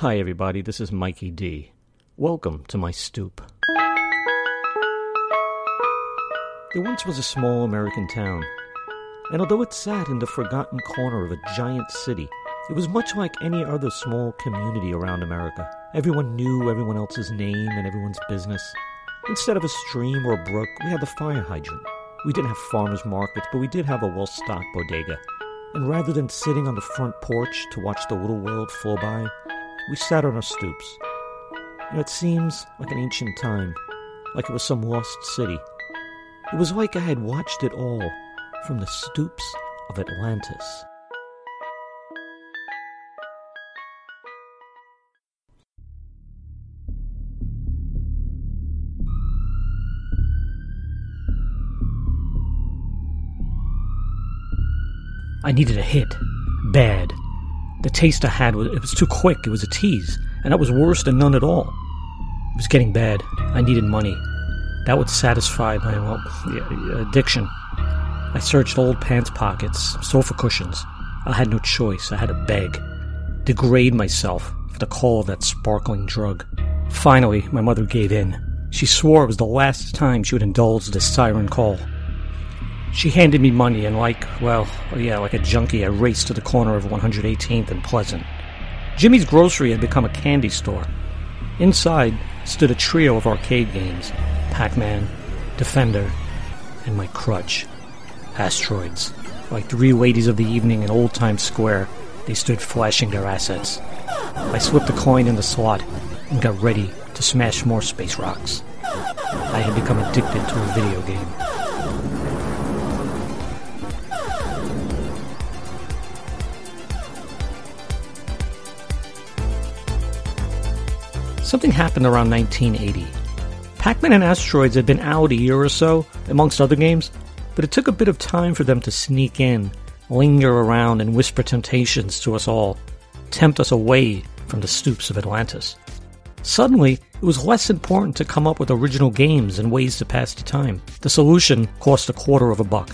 Hi, everybody. This is Mikey D. Welcome to my stoop. There once was a small American town, and although it sat in the forgotten corner of a giant city, it was much like any other small community around America. Everyone knew everyone else's name and everyone's business. Instead of a stream or a brook, we had the fire hydrant. We didn't have farmers markets, but we did have a well stocked bodega. And rather than sitting on the front porch to watch the little world flow by, we sat on our stoops. You know, it seems like an ancient time, like it was some lost city. It was like I had watched it all from the stoops of Atlantis. I needed a hit. Bad. The taste I had was it was too quick, it was a tease, and that was worse than none at all. It was getting bad. I needed money. That would satisfy my well, uh, addiction. I searched old pants pockets, sofa cushions. I had no choice. I had to beg, degrade myself for the call of that sparkling drug. Finally, my mother gave in. She swore it was the last time she would indulge this siren call. She handed me money, and like, well, yeah, like a junkie, I raced to the corner of 118th and Pleasant. Jimmy's Grocery had become a candy store. Inside stood a trio of arcade games Pac Man, Defender, and my crutch, Asteroids. Like three ladies of the evening in Old Times Square, they stood flashing their assets. I slipped a coin in the slot and got ready to smash more space rocks. I had become addicted to a video game. Something happened around 1980. Pac Man and Asteroids had been out a year or so, amongst other games, but it took a bit of time for them to sneak in, linger around, and whisper temptations to us all, tempt us away from the stoops of Atlantis. Suddenly, it was less important to come up with original games and ways to pass the time. The solution cost a quarter of a buck.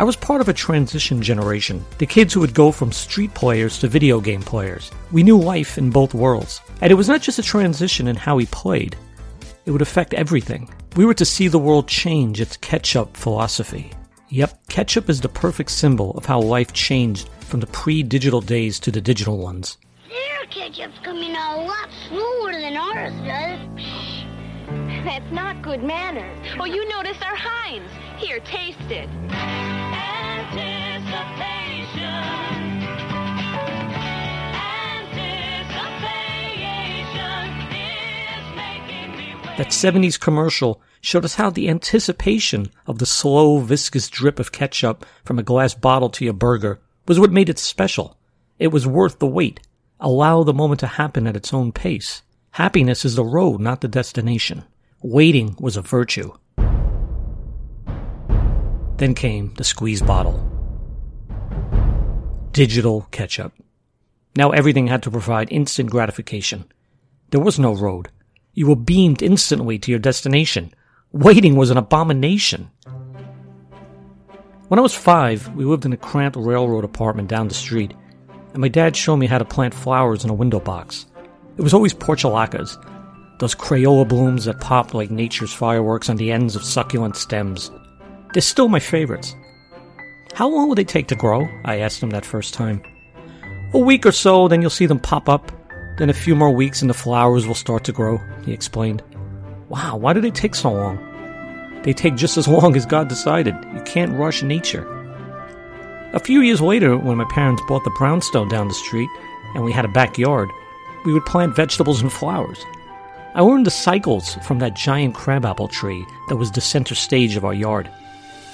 I was part of a transition generation, the kids who would go from street players to video game players. We knew life in both worlds. And it was not just a transition in how we played, it would affect everything. We were to see the world change its ketchup philosophy. Yep, ketchup is the perfect symbol of how life changed from the pre digital days to the digital ones. Their ketchup's coming out a lot slower than ours does. That's not good manners. Oh, you noticed our Heinz. Here, taste it. That 70s commercial showed us how the anticipation of the slow, viscous drip of ketchup from a glass bottle to your burger was what made it special. It was worth the wait. Allow the moment to happen at its own pace. Happiness is the road, not the destination. Waiting was a virtue. Then came the squeeze bottle. Digital ketchup. Now everything had to provide instant gratification. There was no road. You were beamed instantly to your destination. Waiting was an abomination. When I was five, we lived in a cramped railroad apartment down the street, and my dad showed me how to plant flowers in a window box. It was always portulacas, those Crayola blooms that popped like nature's fireworks on the ends of succulent stems. They're still my favorites. How long will they take to grow? I asked him that first time. A week or so, then you'll see them pop up. Then a few more weeks and the flowers will start to grow, he explained. Wow, why do they take so long? They take just as long as God decided. You can't rush nature. A few years later, when my parents bought the brownstone down the street and we had a backyard, we would plant vegetables and flowers. I learned the cycles from that giant crabapple tree that was the center stage of our yard.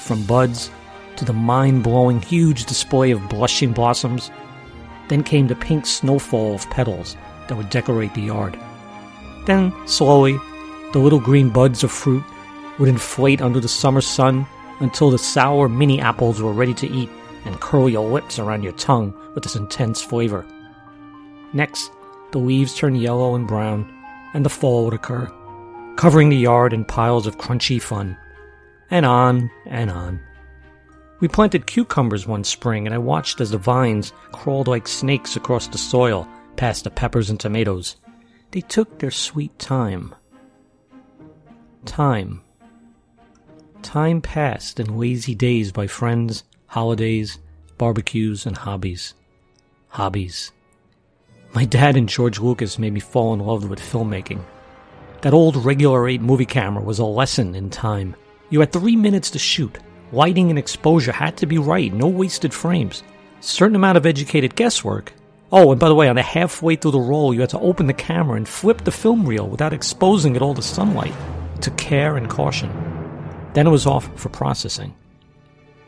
From buds to the mind blowing huge display of blushing blossoms, then came the pink snowfall of petals that would decorate the yard. Then, slowly, the little green buds of fruit would inflate under the summer sun until the sour mini apples were ready to eat and curl your lips around your tongue with this intense flavor. Next, the leaves turned yellow and brown, and the fall would occur, covering the yard in piles of crunchy fun. And on and on. We planted cucumbers one spring, and I watched as the vines crawled like snakes across the soil past the peppers and tomatoes. They took their sweet time. Time. Time passed in lazy days by friends, holidays, barbecues, and hobbies. Hobbies. My dad and George Lucas made me fall in love with filmmaking. That old regular 8 movie camera was a lesson in time. You had three minutes to shoot. Lighting and exposure had to be right, no wasted frames. Certain amount of educated guesswork. Oh, and by the way, on the halfway through the roll, you had to open the camera and flip the film reel without exposing it all to sunlight. to care and caution. Then it was off for processing.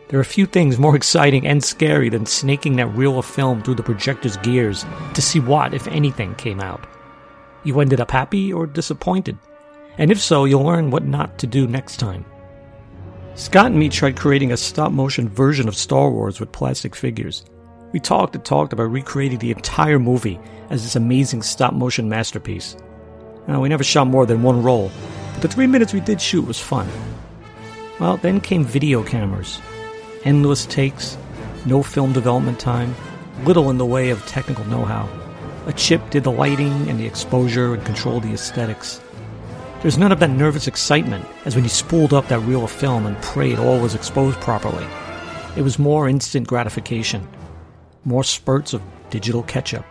There are few things more exciting and scary than snaking that reel of film through the projector's gears to see what, if anything, came out. You ended up happy or disappointed? And if so, you'll learn what not to do next time. Scott and me tried creating a stop motion version of Star Wars with plastic figures. We talked and talked about recreating the entire movie as this amazing stop motion masterpiece. Now, we never shot more than one roll, but the three minutes we did shoot was fun. Well, then came video cameras, endless takes, no film development time, little in the way of technical know how. A chip did the lighting and the exposure and controlled the aesthetics. There's none of that nervous excitement as when you spooled up that reel of film and prayed all was exposed properly. It was more instant gratification, more spurts of digital ketchup.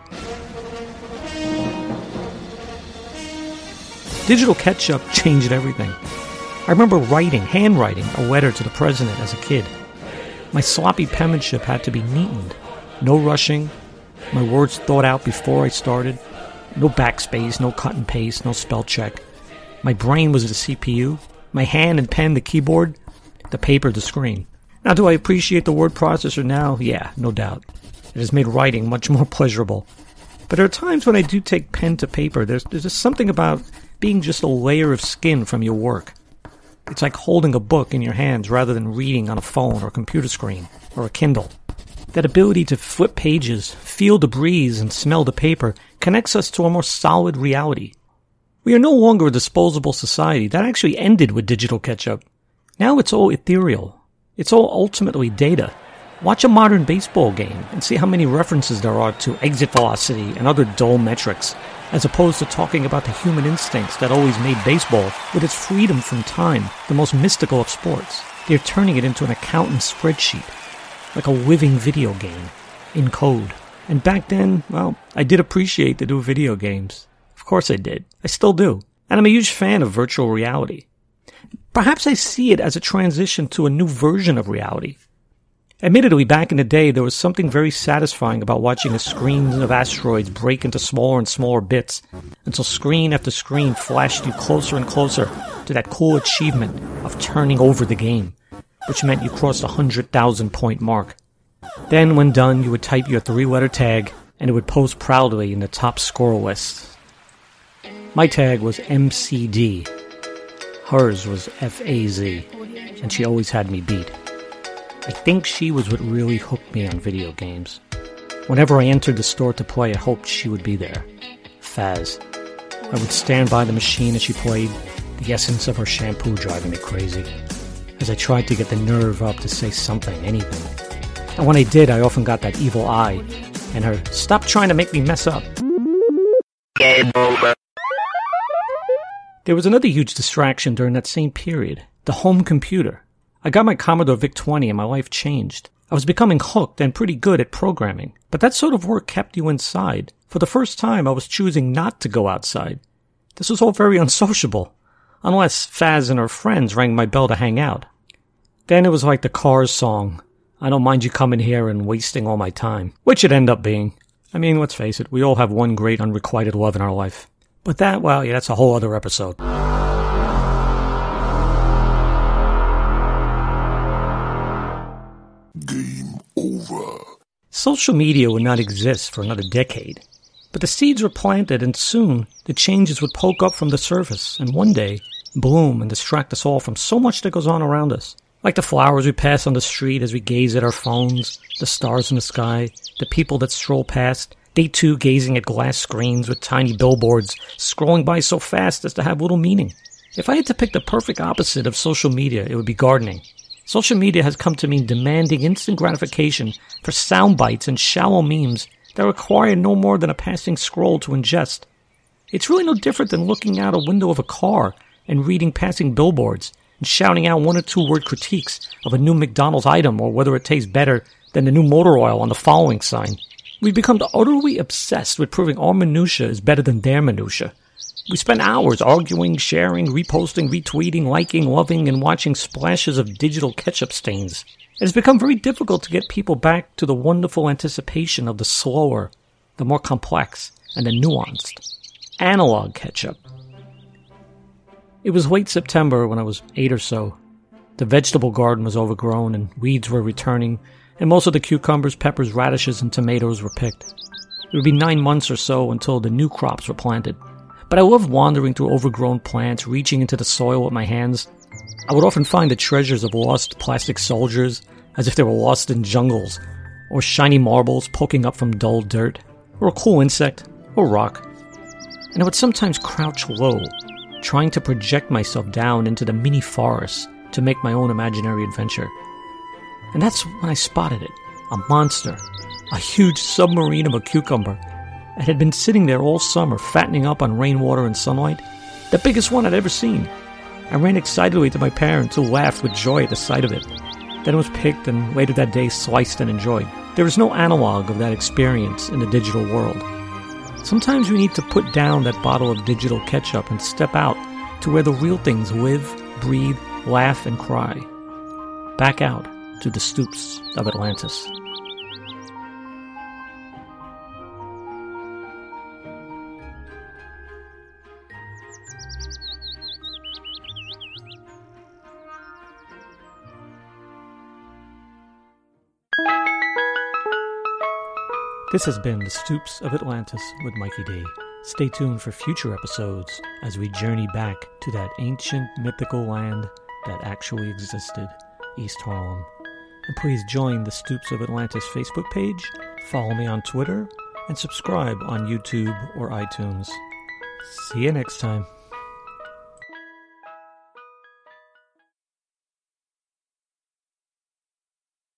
Digital ketchup changed everything. I remember writing, handwriting, a letter to the president as a kid. My sloppy penmanship had to be neatened. No rushing. My words thought out before I started. No backspace, no cut and paste, no spell check. My brain was the CPU. My hand and pen the keyboard. The paper the screen. Now, do I appreciate the word processor now? Yeah, no doubt. It has made writing much more pleasurable. But there are times when I do take pen to paper. There's, there's just something about being just a layer of skin from your work. It's like holding a book in your hands rather than reading on a phone or computer screen or a Kindle. That ability to flip pages, feel the breeze, and smell the paper connects us to a more solid reality. We are no longer a disposable society. That actually ended with digital ketchup. Now it's all ethereal. It's all ultimately data. Watch a modern baseball game and see how many references there are to exit velocity and other dull metrics as opposed to talking about the human instincts that always made baseball, with its freedom from time, the most mystical of sports. They're turning it into an accountant spreadsheet, like a living video game, in code. And back then, well, I did appreciate the new video games. Of course I did. I still do. And I'm a huge fan of virtual reality. Perhaps I see it as a transition to a new version of reality, Admittedly, back in the day, there was something very satisfying about watching the screens of asteroids break into smaller and smaller bits until screen after screen flashed you closer and closer to that cool achievement of turning over the game, which meant you crossed a hundred thousand point mark. Then, when done, you would type your three letter tag and it would post proudly in the top score list. My tag was MCD. Hers was FAZ, and she always had me beat. I think she was what really hooked me on video games. Whenever I entered the store to play, I hoped she would be there. Faz. I would stand by the machine as she played, the essence of her shampoo driving me crazy. As I tried to get the nerve up to say something, anything. And when I did, I often got that evil eye and her, stop trying to make me mess up. Game over. There was another huge distraction during that same period the home computer. I got my Commodore VIC-20 and my life changed. I was becoming hooked and pretty good at programming, but that sort of work kept you inside. For the first time, I was choosing not to go outside. This was all very unsociable, unless Faz and her friends rang my bell to hang out. Then it was like the Cars song, I don't mind you coming here and wasting all my time, which it ended up being. I mean, let's face it, we all have one great unrequited love in our life. But that, well, yeah, that's a whole other episode. Social media would not exist for another decade. But the seeds were planted, and soon the changes would poke up from the surface, and one day bloom and distract us all from so much that goes on around us. Like the flowers we pass on the street as we gaze at our phones, the stars in the sky, the people that stroll past, they too gazing at glass screens with tiny billboards scrolling by so fast as to have little meaning. If I had to pick the perfect opposite of social media, it would be gardening. Social media has come to mean demanding instant gratification for sound bites and shallow memes that require no more than a passing scroll to ingest. It's really no different than looking out a window of a car and reading passing billboards and shouting out one or two word critiques of a new McDonald's item or whether it tastes better than the new motor oil on the following sign. We've become utterly obsessed with proving our minutia is better than their minutia. We spend hours arguing, sharing, reposting, retweeting, liking, loving, and watching splashes of digital ketchup stains. It has become very difficult to get people back to the wonderful anticipation of the slower, the more complex, and the nuanced analog ketchup. It was late September when I was eight or so. The vegetable garden was overgrown and weeds were returning, and most of the cucumbers, peppers, radishes, and tomatoes were picked. It would be nine months or so until the new crops were planted. But I loved wandering through overgrown plants, reaching into the soil with my hands. I would often find the treasures of lost plastic soldiers, as if they were lost in jungles, or shiny marbles poking up from dull dirt, or a cool insect, or rock. And I would sometimes crouch low, trying to project myself down into the mini forest to make my own imaginary adventure. And that's when I spotted it a monster, a huge submarine of a cucumber. It had been sitting there all summer, fattening up on rainwater and sunlight. The biggest one I'd ever seen. I ran excitedly to my parents, who laughed with joy at the sight of it. Then it was picked and later that day sliced and enjoyed. There is no analog of that experience in the digital world. Sometimes we need to put down that bottle of digital ketchup and step out to where the real things live, breathe, laugh, and cry. Back out to the stoops of Atlantis. This has been The Stoops of Atlantis with Mikey D. Stay tuned for future episodes as we journey back to that ancient mythical land that actually existed, East Harlem. And please join the Stoops of Atlantis Facebook page, follow me on Twitter, and subscribe on YouTube or iTunes. See you next time.